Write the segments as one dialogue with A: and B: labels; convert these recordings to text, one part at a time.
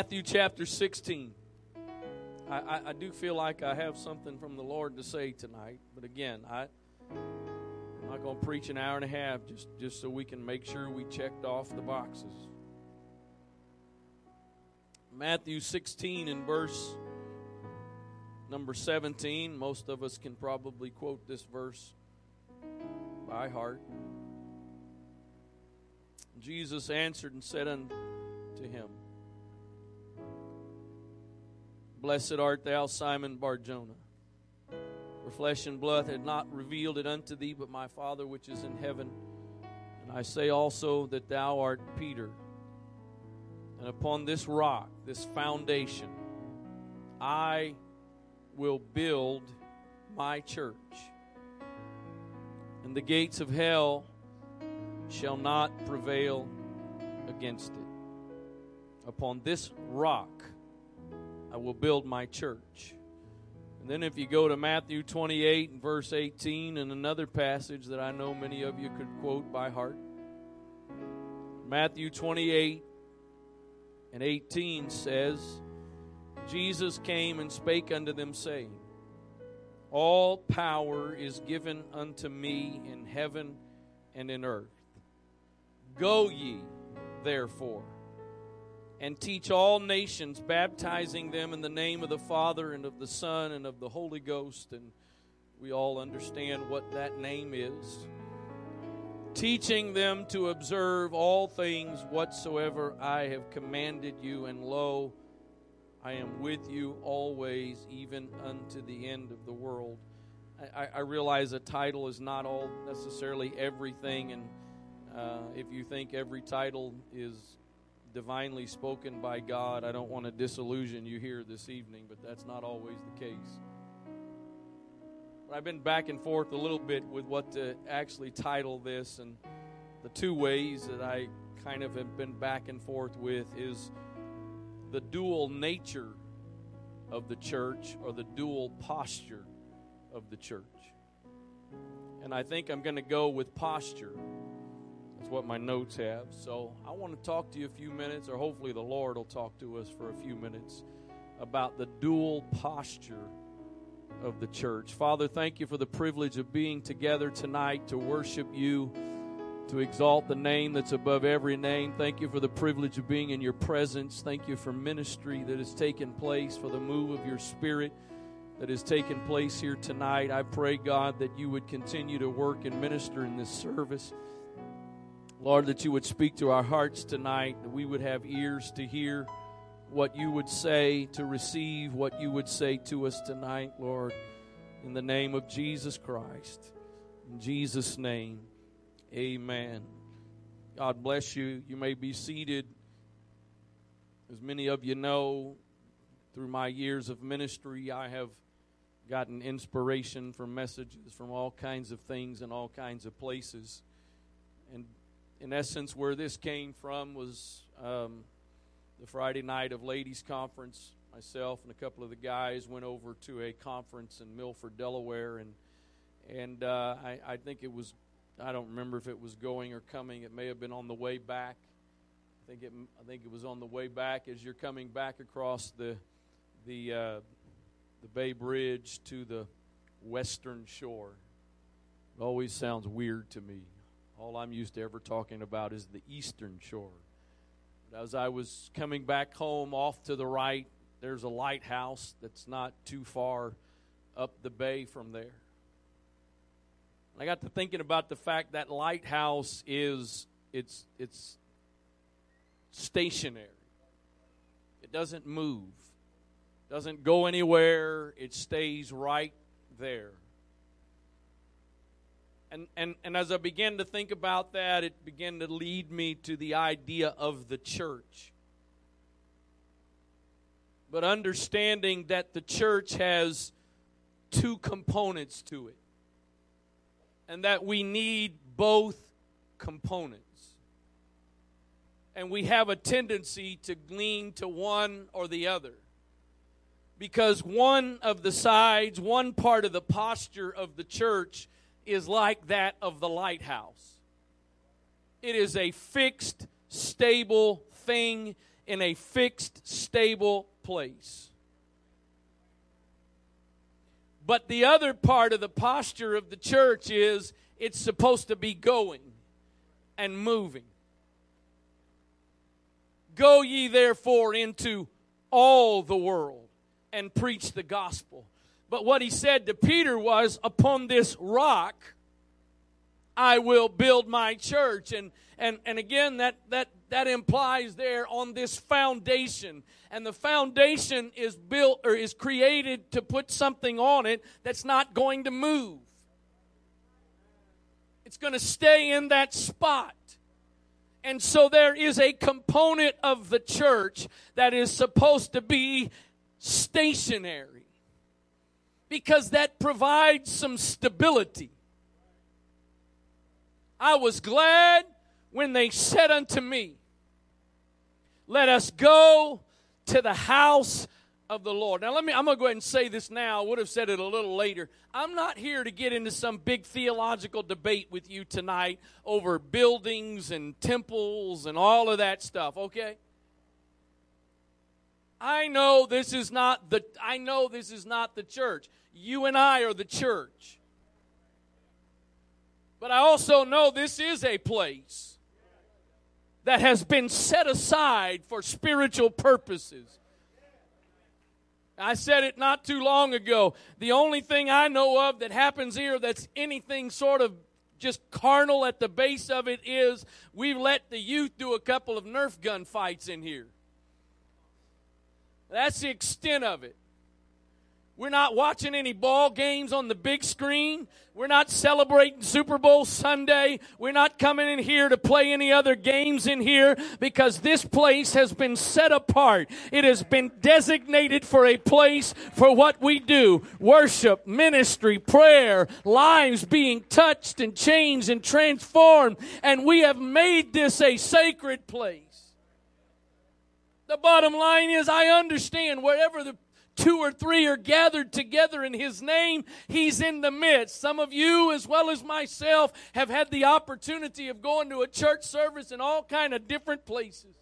A: Matthew chapter 16. I, I, I, do feel like I have something from the Lord to say tonight, but again, I, I'm not going to preach an hour and a half just, just so we can make sure we checked off the boxes. Matthew 16 and verse number 17. Most of us can probably quote this verse by heart. Jesus answered and said unto him, Blessed art thou, Simon Barjona. For flesh and blood had not revealed it unto thee, but my Father which is in heaven. And I say also that thou art Peter. And upon this rock, this foundation, I will build my church. And the gates of hell shall not prevail against it. Upon this rock, will build my church. And then, if you go to Matthew 28 and verse 18, and another passage that I know many of you could quote by heart Matthew 28 and 18 says, Jesus came and spake unto them, saying, All power is given unto me in heaven and in earth. Go ye, therefore and teach all nations, baptizing them in the name of the Father and of the Son and of the Holy Ghost. And we all understand what that name is. Teaching them to observe all things whatsoever I have commanded you, and lo, I am with you always, even unto the end of the world. I, I realize a title is not all necessarily everything, and uh, if you think every title is divinely spoken by God. I don't want to disillusion you here this evening, but that's not always the case. But I've been back and forth a little bit with what to actually title this, and the two ways that I kind of have been back and forth with is the dual nature of the church or the dual posture of the church. And I think I'm going to go with posture that's what my notes have. So I want to talk to you a few minutes, or hopefully the Lord will talk to us for a few minutes about the dual posture of the church. Father, thank you for the privilege of being together tonight to worship you, to exalt the name that's above every name. Thank you for the privilege of being in your presence. Thank you for ministry that has taken place, for the move of your spirit that has taken place here tonight. I pray, God, that you would continue to work and minister in this service. Lord, that you would speak to our hearts tonight, that we would have ears to hear what you would say, to receive what you would say to us tonight, Lord, in the name of Jesus Christ. In Jesus' name, amen. God bless you. You may be seated. As many of you know, through my years of ministry, I have gotten inspiration from messages from all kinds of things and all kinds of places. And in essence, where this came from was um, the Friday night of ladies' conference. Myself and a couple of the guys went over to a conference in Milford, Delaware, and and uh, I, I think it was I don't remember if it was going or coming. It may have been on the way back. I think it I think it was on the way back as you're coming back across the the uh, the Bay Bridge to the western shore. It always sounds weird to me. All I'm used to ever talking about is the eastern shore. But as I was coming back home off to the right, there's a lighthouse that's not too far up the bay from there. I got to thinking about the fact that lighthouse is it's it's stationary. It doesn't move. Doesn't go anywhere. It stays right there. And, and, and as I began to think about that, it began to lead me to the idea of the church. But understanding that the church has two components to it, and that we need both components. And we have a tendency to lean to one or the other. Because one of the sides, one part of the posture of the church is like that of the lighthouse. It is a fixed, stable thing in a fixed, stable place. But the other part of the posture of the church is it's supposed to be going and moving. Go ye therefore into all the world and preach the gospel. But what he said to Peter was, Upon this rock I will build my church. And and, and again that, that that implies there on this foundation. And the foundation is built or is created to put something on it that's not going to move. It's going to stay in that spot. And so there is a component of the church that is supposed to be stationary because that provides some stability. I was glad when they said unto me, Let us go to the house of the Lord. Now, let me, I'm going to go ahead and say this now. I would have said it a little later. I'm not here to get into some big theological debate with you tonight over buildings and temples and all of that stuff, okay? I know this is not the I know this is not the church. You and I are the church. But I also know this is a place that has been set aside for spiritual purposes. I said it not too long ago. The only thing I know of that happens here that's anything sort of just carnal at the base of it is we've let the youth do a couple of Nerf gun fights in here. That's the extent of it. We're not watching any ball games on the big screen. We're not celebrating Super Bowl Sunday. We're not coming in here to play any other games in here because this place has been set apart. It has been designated for a place for what we do. Worship, ministry, prayer, lives being touched and changed and transformed. And we have made this a sacred place. The bottom line is I understand wherever the two or three are gathered together in his name, he's in the midst. Some of you, as well as myself, have had the opportunity of going to a church service in all kind of different places.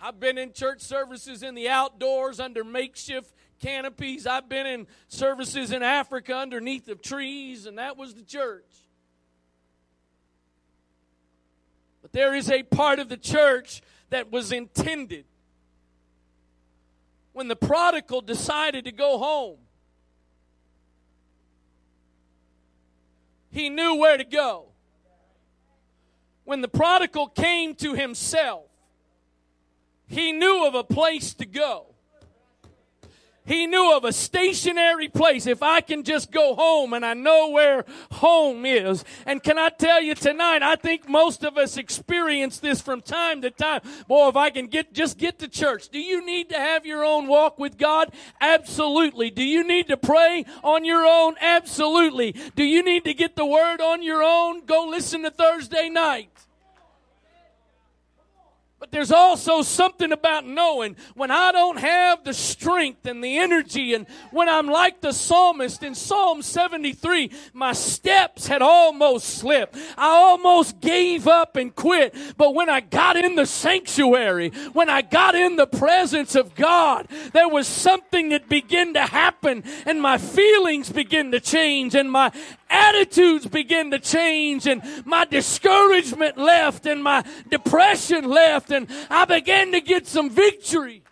A: I've been in church services in the outdoors under makeshift canopies. I've been in services in Africa underneath of trees, and that was the church. But there is a part of the church that was intended when the prodigal decided to go home. He knew where to go. When the prodigal came to himself, he knew of a place to go. He knew of a stationary place. If I can just go home and I know where home is. And can I tell you tonight, I think most of us experience this from time to time. Boy, if I can get, just get to church. Do you need to have your own walk with God? Absolutely. Do you need to pray on your own? Absolutely. Do you need to get the word on your own? Go listen to Thursday night. But there's also something about knowing when I don't have the strength and the energy, and when I'm like the psalmist in Psalm 73, my steps had almost slipped. I almost gave up and quit. But when I got in the sanctuary, when I got in the presence of God, there was something that began to happen, and my feelings began to change, and my attitudes began to change, and my discouragement left, and my depression left I began to get some victory.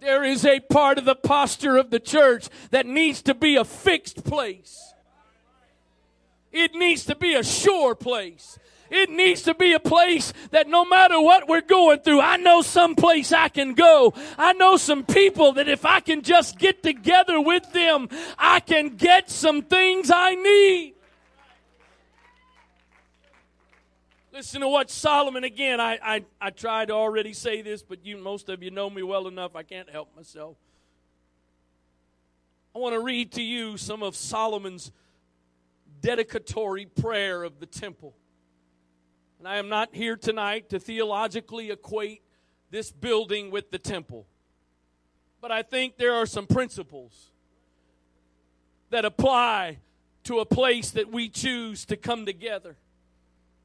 A: There is a part of the posture of the church that needs to be a fixed place. It needs to be a sure place. It needs to be a place that no matter what we're going through, I know some place I can go. I know some people that if I can just get together with them, I can get some things I need. Listen to what Solomon again. I, I, I tried to already say this, but you most of you know me well enough. I can't help myself. I want to read to you some of Solomon's dedicatory prayer of the temple. And I am not here tonight to theologically equate this building with the temple. But I think there are some principles that apply to a place that we choose to come together.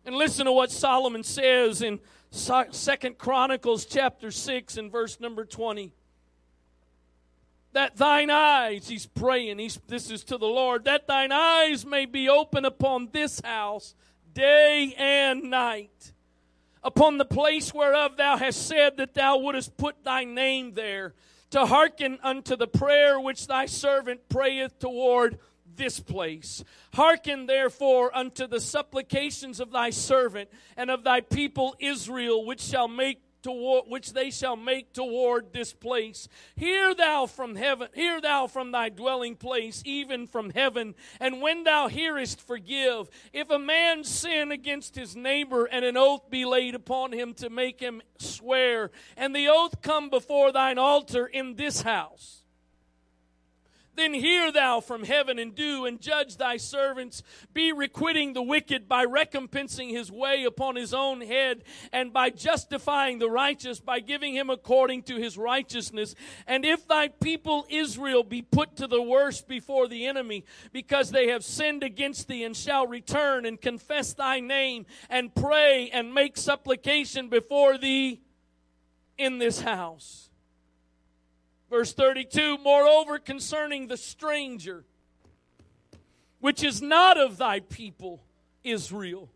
A: And listen to what Solomon says in Second Chronicles chapter 6 and verse number 20 that thine eyes, he's praying, he's, this is to the Lord, that thine eyes may be open upon this house day and night, upon the place whereof thou hast said that thou wouldest put thy name there, to hearken unto the prayer which thy servant prayeth toward this place. Hearken therefore unto the supplications of thy servant and of thy people Israel, which shall make toward which they shall make toward this place. Hear thou from heaven, hear thou from thy dwelling place, even from heaven, and when thou hearest, forgive. If a man sin against his neighbor, and an oath be laid upon him to make him swear, and the oath come before thine altar in this house, then hear thou from heaven and do and judge thy servants. Be requiting the wicked by recompensing his way upon his own head and by justifying the righteous by giving him according to his righteousness. And if thy people Israel be put to the worst before the enemy because they have sinned against thee and shall return and confess thy name and pray and make supplication before thee in this house Verse 32 Moreover, concerning the stranger, which is not of thy people, Israel,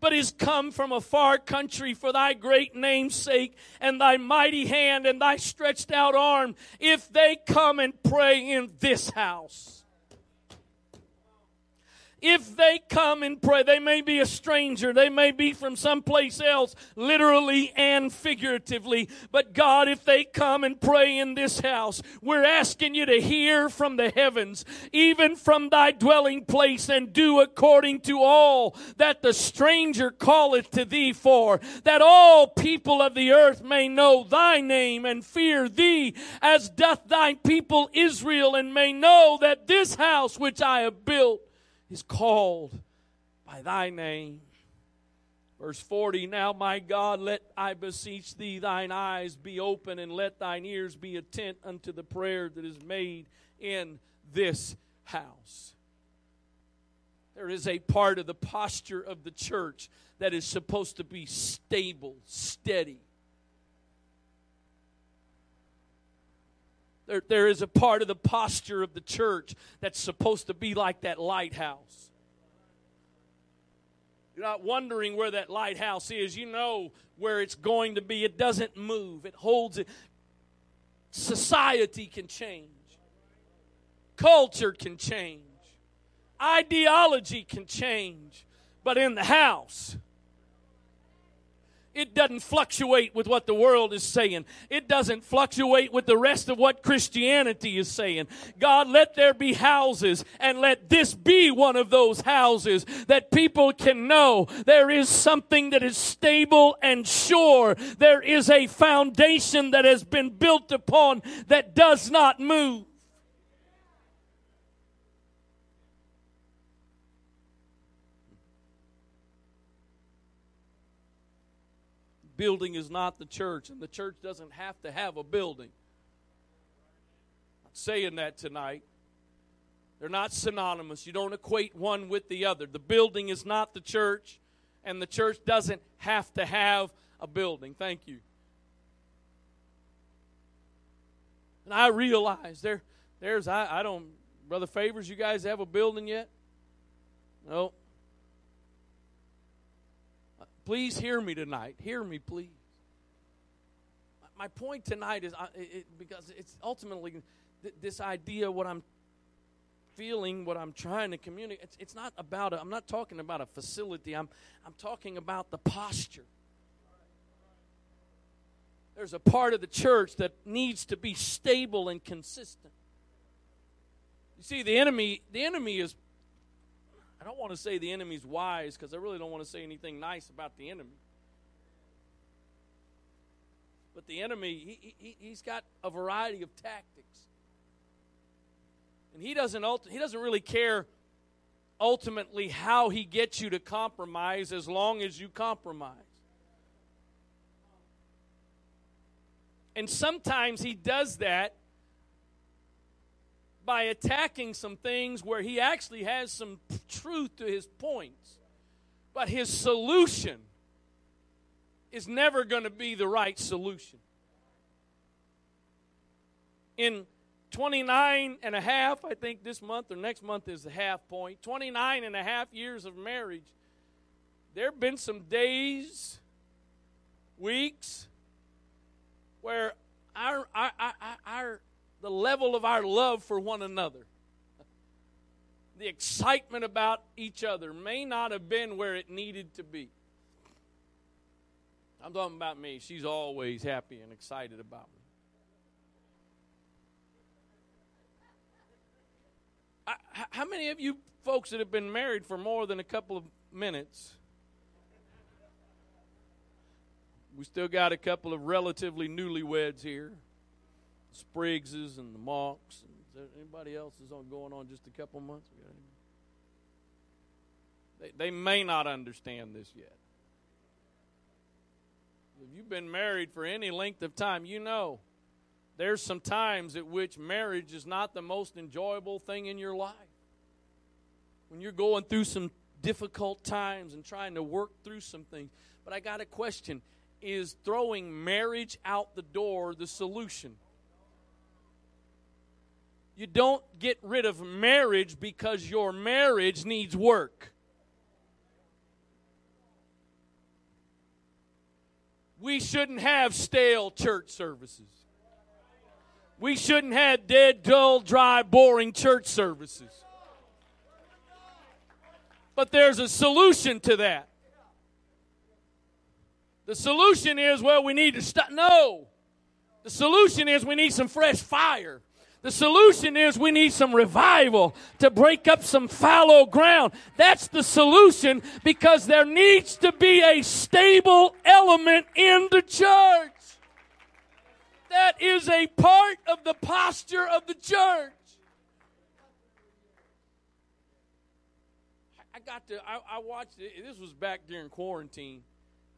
A: but is come from a far country for thy great name's sake, and thy mighty hand and thy stretched out arm, if they come and pray in this house if they come and pray, they may be a stranger, they may be from someplace else, literally and figuratively. But God, if they come and pray in this house, we're asking you to hear from the heavens, even from thy dwelling place, and do according to all that the stranger calleth to thee for, that all people of the earth may know thy name and fear thee, as doth thy people Israel, and may know that this house which I have built is called by thy name. Verse 40 Now, my God, let I beseech thee, thine eyes be open, and let thine ears be attent unto the prayer that is made in this house. There is a part of the posture of the church that is supposed to be stable, steady. There, there is a part of the posture of the church that's supposed to be like that lighthouse. You're not wondering where that lighthouse is. You know where it's going to be. It doesn't move, it holds it. Society can change, culture can change, ideology can change. But in the house, it doesn't fluctuate with what the world is saying. It doesn't fluctuate with the rest of what Christianity is saying. God, let there be houses and let this be one of those houses that people can know there is something that is stable and sure. There is a foundation that has been built upon that does not move. Building is not the church, and the church doesn't have to have a building. I'm saying that tonight. They're not synonymous. You don't equate one with the other. The building is not the church, and the church doesn't have to have a building. Thank you. And I realize there, there's I, I don't, Brother Favors, you guys have a building yet? No. Please hear me tonight. Hear me, please. My point tonight is it, because it's ultimately this idea, what I'm feeling, what I'm trying to communicate. It's, it's not about, i am not talking about a facility, I'm, I'm talking about the posture. There's a part of the church that needs to be stable and consistent. You see, the enemy, the enemy is I don't want to say the enemy's wise because I really don't want to say anything nice about the enemy. But the enemy, he, he, he's got a variety of tactics. And he doesn't, he doesn't really care ultimately how he gets you to compromise as long as you compromise. And sometimes he does that by attacking some things where he actually has some truth to his points. But his solution is never going to be the right solution. In 29 and a half, I think this month or next month is the half point, 29 and a half years of marriage, there have been some days, weeks, where our, our, our, our, the level of our love for one another, the excitement about each other may not have been where it needed to be. I'm talking about me. She's always happy and excited about me. I, how many of you folks that have been married for more than a couple of minutes? We still got a couple of relatively newlyweds here. Spriggses and the Monks. And anybody else is on going on just a couple months? They, they may not understand this yet. If you've been married for any length of time, you know there's some times at which marriage is not the most enjoyable thing in your life. When you're going through some difficult times and trying to work through some things. But I got a question Is throwing marriage out the door the solution? You don't get rid of marriage because your marriage needs work. We shouldn't have stale church services. We shouldn't have dead, dull, dry, boring church services. But there's a solution to that. The solution is, well, we need to stop. No. The solution is we need some fresh fire. The solution is we need some revival to break up some fallow ground. That's the solution because there needs to be a stable element in the church. That is a part of the posture of the church. I got to, I, I watched it. This was back during quarantine.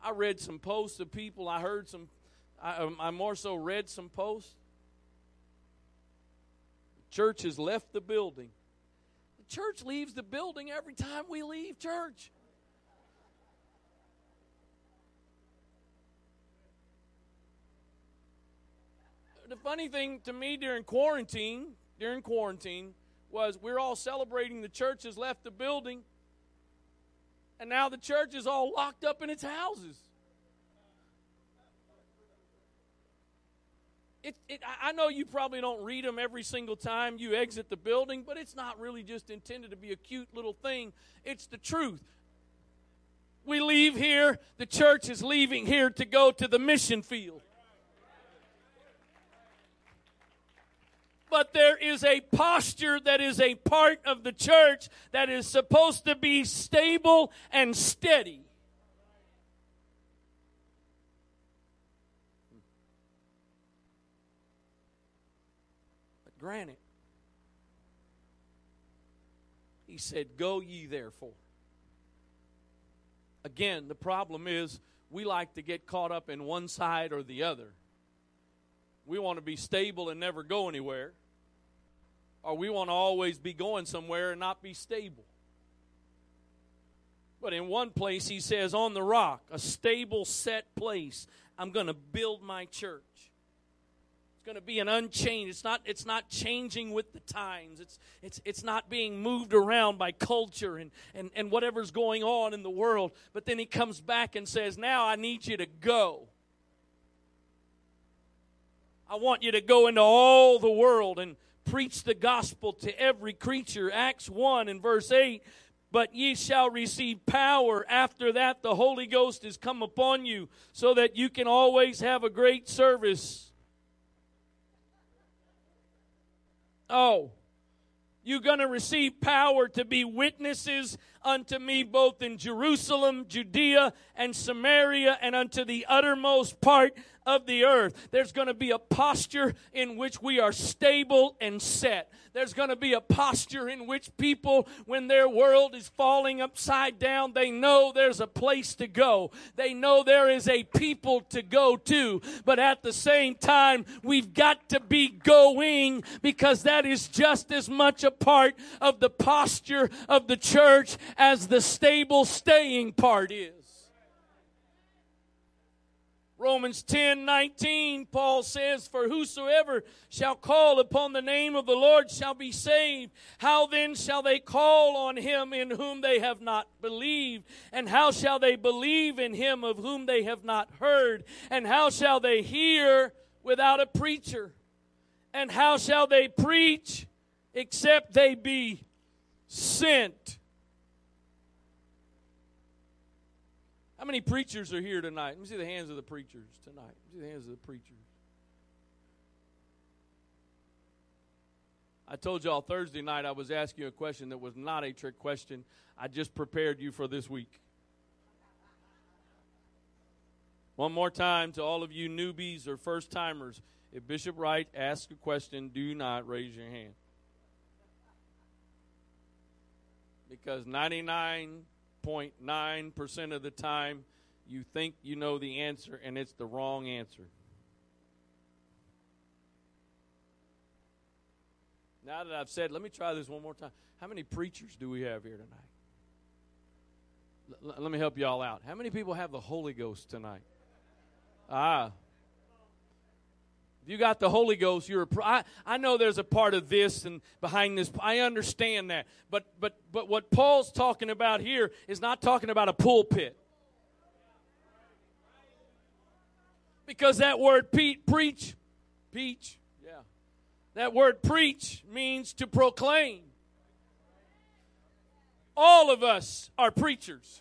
A: I read some posts of people. I heard some, I, um, I more so read some posts. Church has left the building. The church leaves the building every time we leave church. the funny thing to me during quarantine, during quarantine, was we're all celebrating the church has left the building, and now the church is all locked up in its houses. It, it, I know you probably don't read them every single time you exit the building, but it's not really just intended to be a cute little thing. It's the truth. We leave here, the church is leaving here to go to the mission field. but there is a posture that is a part of the church that is supposed to be stable and steady. But granted, he said, Go ye therefore. Again, the problem is we like to get caught up in one side or the other. We want to be stable and never go anywhere. Or we want to always be going somewhere and not be stable. But in one place, he says, on the rock, a stable, set place, I'm going to build my church. Going to be an unchanged. It's not, it's not changing with the times. It's, it's, it's not being moved around by culture and, and, and whatever's going on in the world. But then he comes back and says, Now I need you to go. I want you to go into all the world and preach the gospel to every creature. Acts 1 and verse 8. But ye shall receive power. After that, the Holy Ghost is come upon you, so that you can always have a great service. Oh, you're going to receive power to be witnesses unto me both in Jerusalem, Judea, and Samaria, and unto the uttermost part of the earth. There's going to be a posture in which we are stable and set. There's going to be a posture in which people, when their world is falling upside down, they know there's a place to go. They know there is a people to go to. But at the same time, we've got to be going because that is just as much a part of the posture of the church as the stable staying part is. Romans 10 19, Paul says, For whosoever shall call upon the name of the Lord shall be saved. How then shall they call on him in whom they have not believed? And how shall they believe in him of whom they have not heard? And how shall they hear without a preacher? And how shall they preach except they be sent? How many preachers are here tonight? Let me see the hands of the preachers tonight. Let me see the hands of the preachers. I told y'all Thursday night I was asking you a question that was not a trick question. I just prepared you for this week. One more time to all of you newbies or first timers. If Bishop Wright asks a question, do not raise your hand. Because 99 99.9% of the time, you think you know the answer and it's the wrong answer. Now that I've said, let me try this one more time. How many preachers do we have here tonight? L- let me help you all out. How many people have the Holy Ghost tonight? Ah, if you got the Holy Ghost, you're a pro- I, I know there's a part of this and behind this. I understand that. But but but what Paul's talking about here is not talking about a pulpit. Because that word pe- preach, peach, yeah. That word preach means to proclaim. All of us are preachers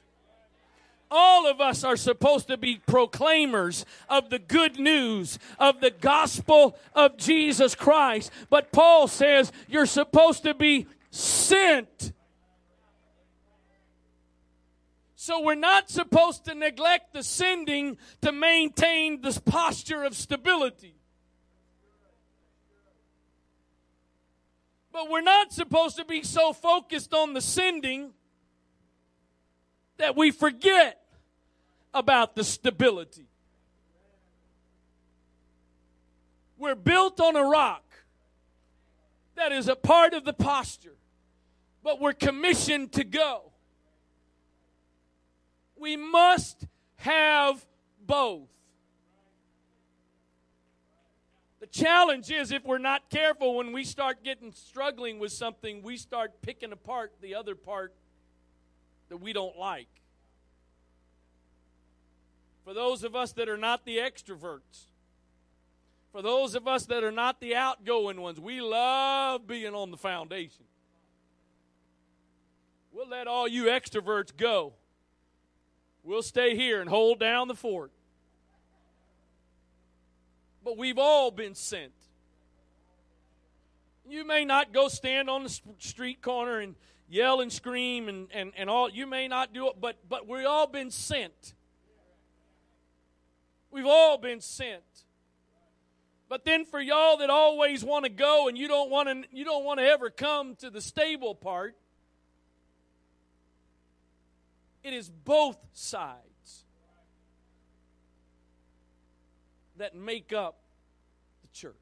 A: all of us are supposed to be proclaimers of the good news of the gospel of Jesus Christ. But Paul says you're supposed to be sent. So we're not supposed to neglect the sending to maintain this posture of stability. But we're not supposed to be so focused on the sending that we forget about the stability. We're built on a rock that is a part of the posture, but we're commissioned to go. We must have both. The challenge is if we're not careful when we start getting struggling with something, we start picking apart the other part that we don't like. For those of us that are not the extroverts, for those of us that are not the outgoing ones, we love being on the foundation. We'll let all you extroverts go. We'll stay here and hold down the fort. But we've all been sent. You may not go stand on the street corner and yell and scream and, and, and all. You may not do it, but, but we all been sent. We've all been sent. But then for y'all that always want to go and you don't want to you don't want to ever come to the stable part, it is both sides that make up the church.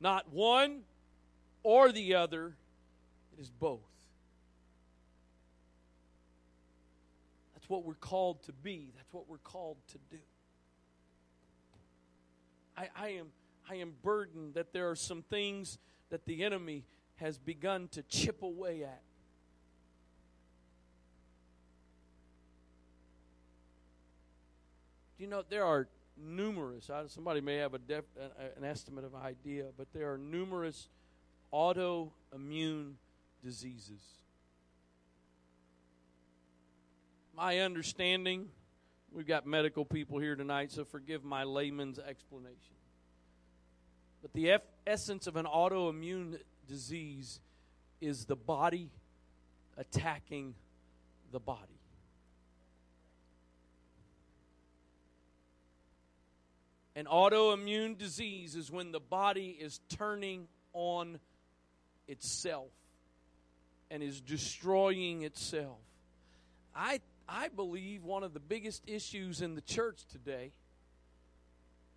A: Not one or the other, it is both. That's what we're called to be. That's what we're called to do. I, I, am, I am burdened that there are some things that the enemy has begun to chip away at. Do You know, there are numerous, somebody may have a def, an estimate of idea, but there are numerous autoimmune diseases my understanding, we've got medical people here tonight, so forgive my layman's explanation. But the F- essence of an autoimmune disease is the body attacking the body. An autoimmune disease is when the body is turning on itself and is destroying itself. I I believe one of the biggest issues in the church today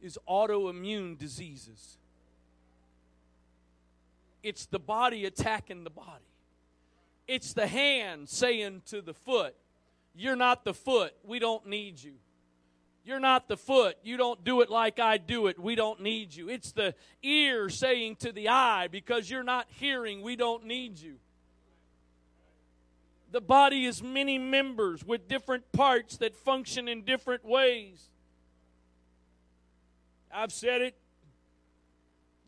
A: is autoimmune diseases. It's the body attacking the body. It's the hand saying to the foot, You're not the foot. We don't need you. You're not the foot. You don't do it like I do it. We don't need you. It's the ear saying to the eye, Because you're not hearing, we don't need you. The body is many members with different parts that function in different ways. I've said it.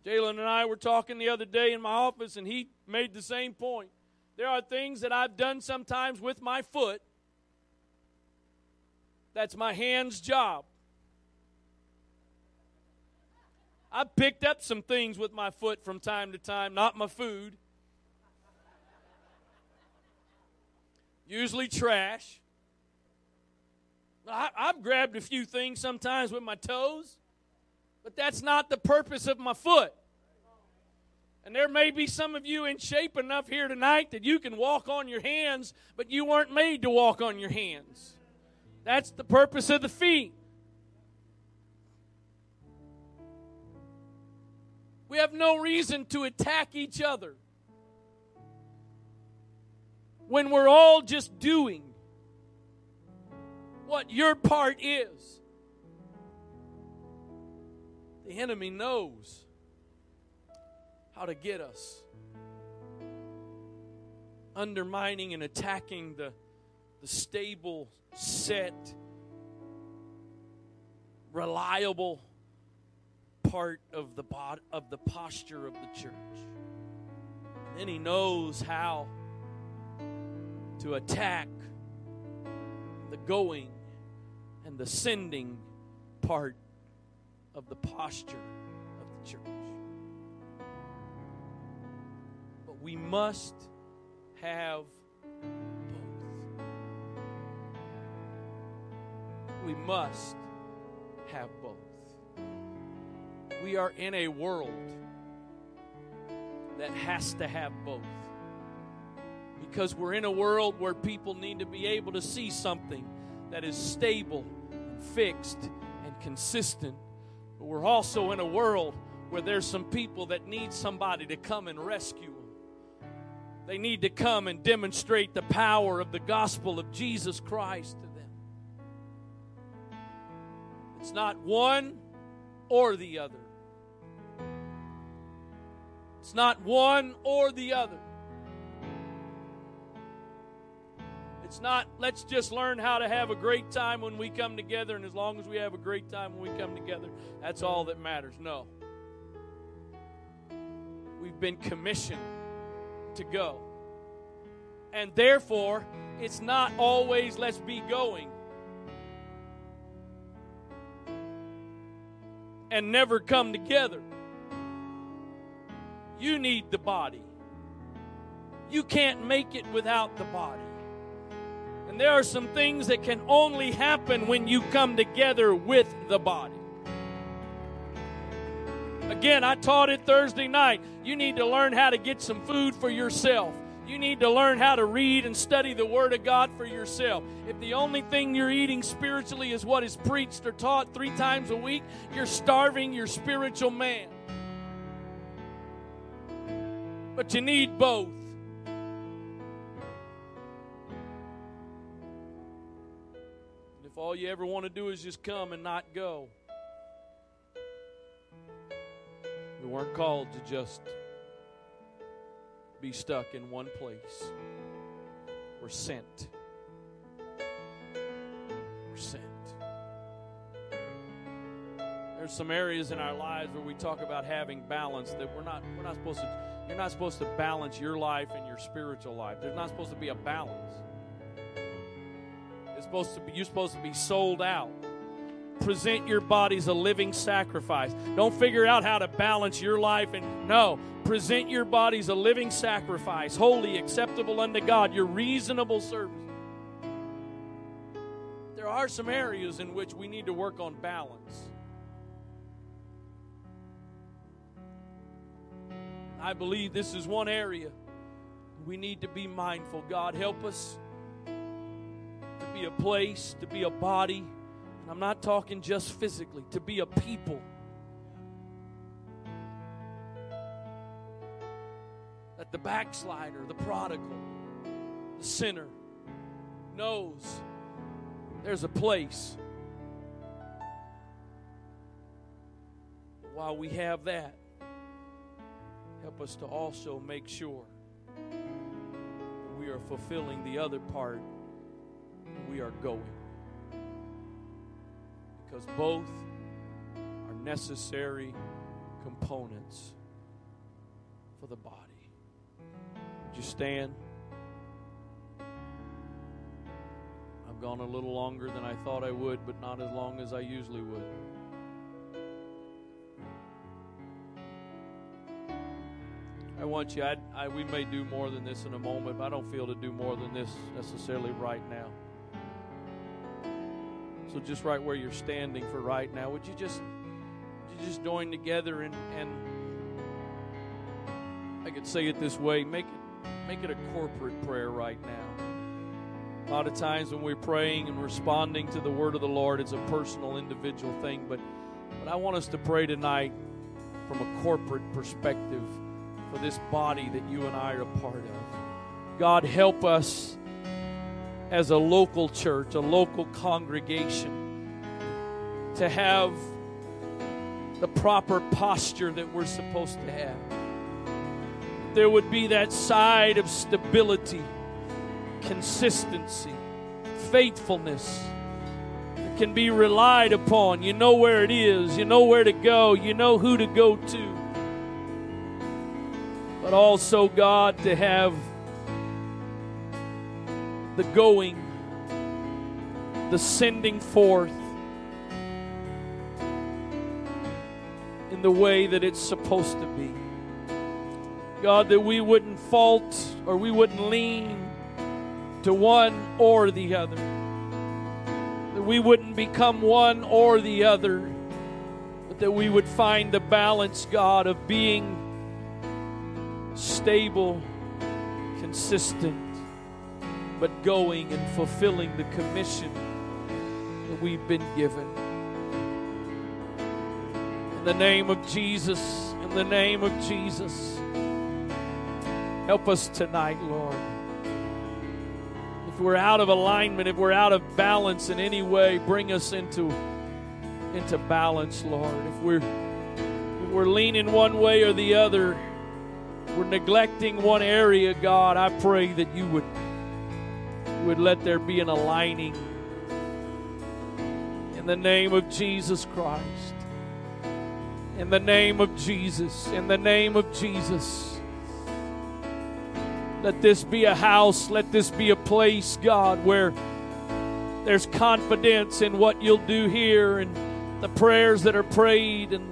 A: Jalen and I were talking the other day in my office, and he made the same point. There are things that I've done sometimes with my foot. That's my hand's job. I picked up some things with my foot from time to time, not my food. Usually trash. I, have grabbed a few things sometimes with my toes. But that's not the purpose of my foot. And there may be some of you in shape enough here tonight that you can walk on your hands, but you weren't made to walk on your hands. That's the purpose of the feet. We have no reason to attack each other when we're all just doing what your part is. The enemy knows how to get us. Undermining and attacking the, the stable, set, reliable part of the bod- of the posture of the church. And then he knows how to attack the going and the sending part of the posture of the church. But we must have both. We must have both. We are in a world that has to have both. Because we're in a world where people need to be able to see something that is stable and fixed and consistent but we're also in a world where there's some people that need somebody to come and rescue them. They need to come and demonstrate the power of the gospel of Jesus Christ to them. It's not one or the other. It's not one or the other. It's not, let's just learn how to have a great time when we come together, and as long as we have a great time when we come together, that's all that matters. No. We've been commissioned to go. And therefore, it's not always let's be going. And never come together. You need the body. You can't make it without the body. There are some things that can only happen when you come together with the body. Again, I taught it Thursday night. You need to learn how to get some food for yourself. You need to learn how to read and study the Word of God for yourself. If the only thing you're eating spiritually is what is preached or taught three times a week, you're starving your spiritual man. But you need both. All you ever want to do is just come and not go. We weren't called to just be stuck in one place. We're sent. We're sent. There's some areas in our lives where we talk about having balance that we're not we're not supposed to you're not supposed to balance your life and your spiritual life. There's not supposed to be a balance supposed to be you're supposed to be sold out. Present your bodies a living sacrifice. Don't figure out how to balance your life and no. Present your bodies a living sacrifice holy acceptable unto god your reasonable service. There are some areas in which we need to work on balance. I believe this is one area we need to be mindful. God help us be a place, to be a body. And I'm not talking just physically, to be a people. That the backslider, the prodigal, the sinner, knows there's a place. While we have that, help us to also make sure we are fulfilling the other part. We are going. Because both are necessary components for the body. Would you stand? I've gone a little longer than I thought I would, but not as long as I usually would. I want you, I, I, we may do more than this in a moment, but I don't feel to do more than this necessarily right now. So just right where you're standing for right now, would you just would you just join together and, and I could say it this way, make it make it a corporate prayer right now. A lot of times when we're praying and responding to the word of the Lord, it's a personal, individual thing, but but I want us to pray tonight from a corporate perspective for this body that you and I are a part of. God, help us as a local church, a local congregation, to have the proper posture that we're supposed to have. There would be that side of stability, consistency, faithfulness that can be relied upon. You know where it is, you know where to go, you know who to go to but also, God, to have the going, the sending forth in the way that it's supposed to be. God, that we wouldn't fault or we wouldn't lean to one or the other. That we wouldn't become one or the other, but that we would find the balance, God, of being stable, consistent, but going and fulfilling the commission that we've been given. In the name of Jesus, in the name of Jesus, help us tonight, Lord. If we're out of alignment, if we're out of balance in any way, bring us into, into balance, Lord. If we're, if we're leaning one way or the other, we're neglecting one area, God, I pray that you would, you would let there be an aligning in the name of Jesus Christ. In the name of Jesus. In the name of Jesus. Let this be a house. Let this be a place, God, where there's confidence in what you'll do here and the prayers that are prayed and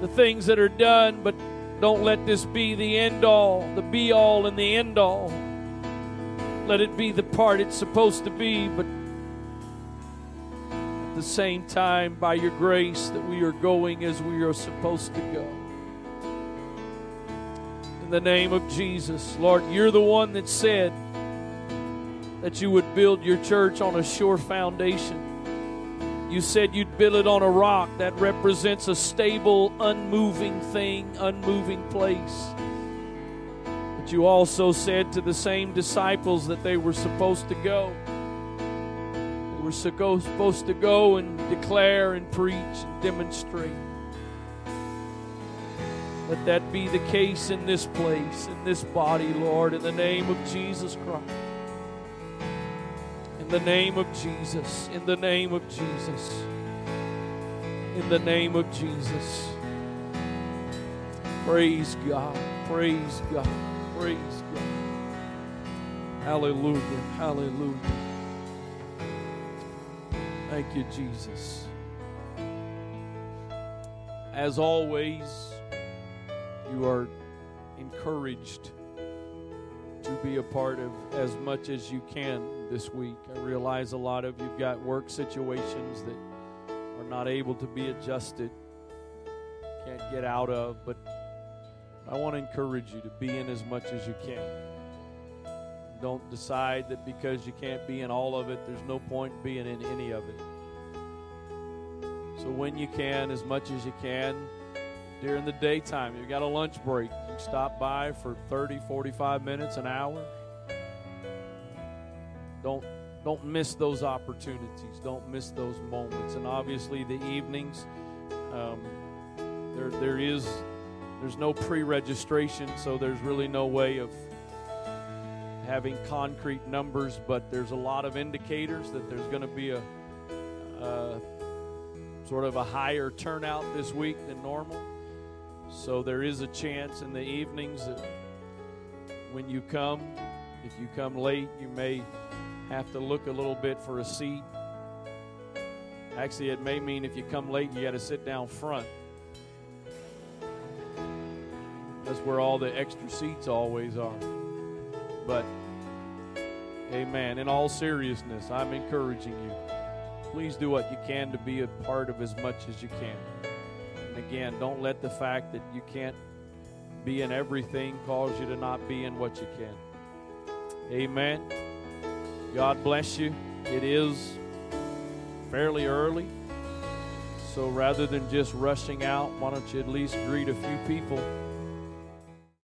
A: the things that are done, but don't let this be the end all, the be all, and the end all. Let it be the part it's supposed to be, but at the same time, by your grace, that we are going as we are supposed to go. In the name of Jesus, Lord, you're the one that said that you would build your church on a sure foundation. You said you'd build it on a rock that represents a stable, unmoving thing, unmoving place. But you also said to the same disciples that they were supposed to go. They were supposed to go and declare and preach and demonstrate. Let that be the case in this place, in this body, Lord, in the name of Jesus Christ. In the name of Jesus. In the name of Jesus. In the name of Jesus. Praise God. Praise God. Praise God. Hallelujah. Hallelujah. Thank you, Jesus. As always, you are encouraged to be a part of as much as you can this week. I realize a lot of you've got work situations that are not able to be adjusted, can't get out of, but I want to encourage you to be in as much as you can. Don't decide that because you can't be in all of it, there's no point being in any of it. So when you can, as much as you can, during the daytime, you've got a lunch break, you stop by for 30, 45 minutes, an hour don't don't miss those opportunities. Don't miss those moments. And obviously, the evenings, um, there there is there's no pre-registration, so there's really no way of having concrete numbers. But there's a lot of indicators that there's going to be a, a sort of a higher turnout this week than normal. So there is a chance in the evenings that when you come, if you come late, you may have to look a little bit for a seat. Actually, it may mean if you come late, you got to sit down front. That's where all the extra seats always are. But, amen. In all seriousness, I'm encouraging you. Please do what you can to be a part of as much as you can. And again, don't let the fact that you can't be in everything cause you to not be in what you can. Amen. God bless you. It is fairly early. So rather than just rushing out, why don't you at least greet a few people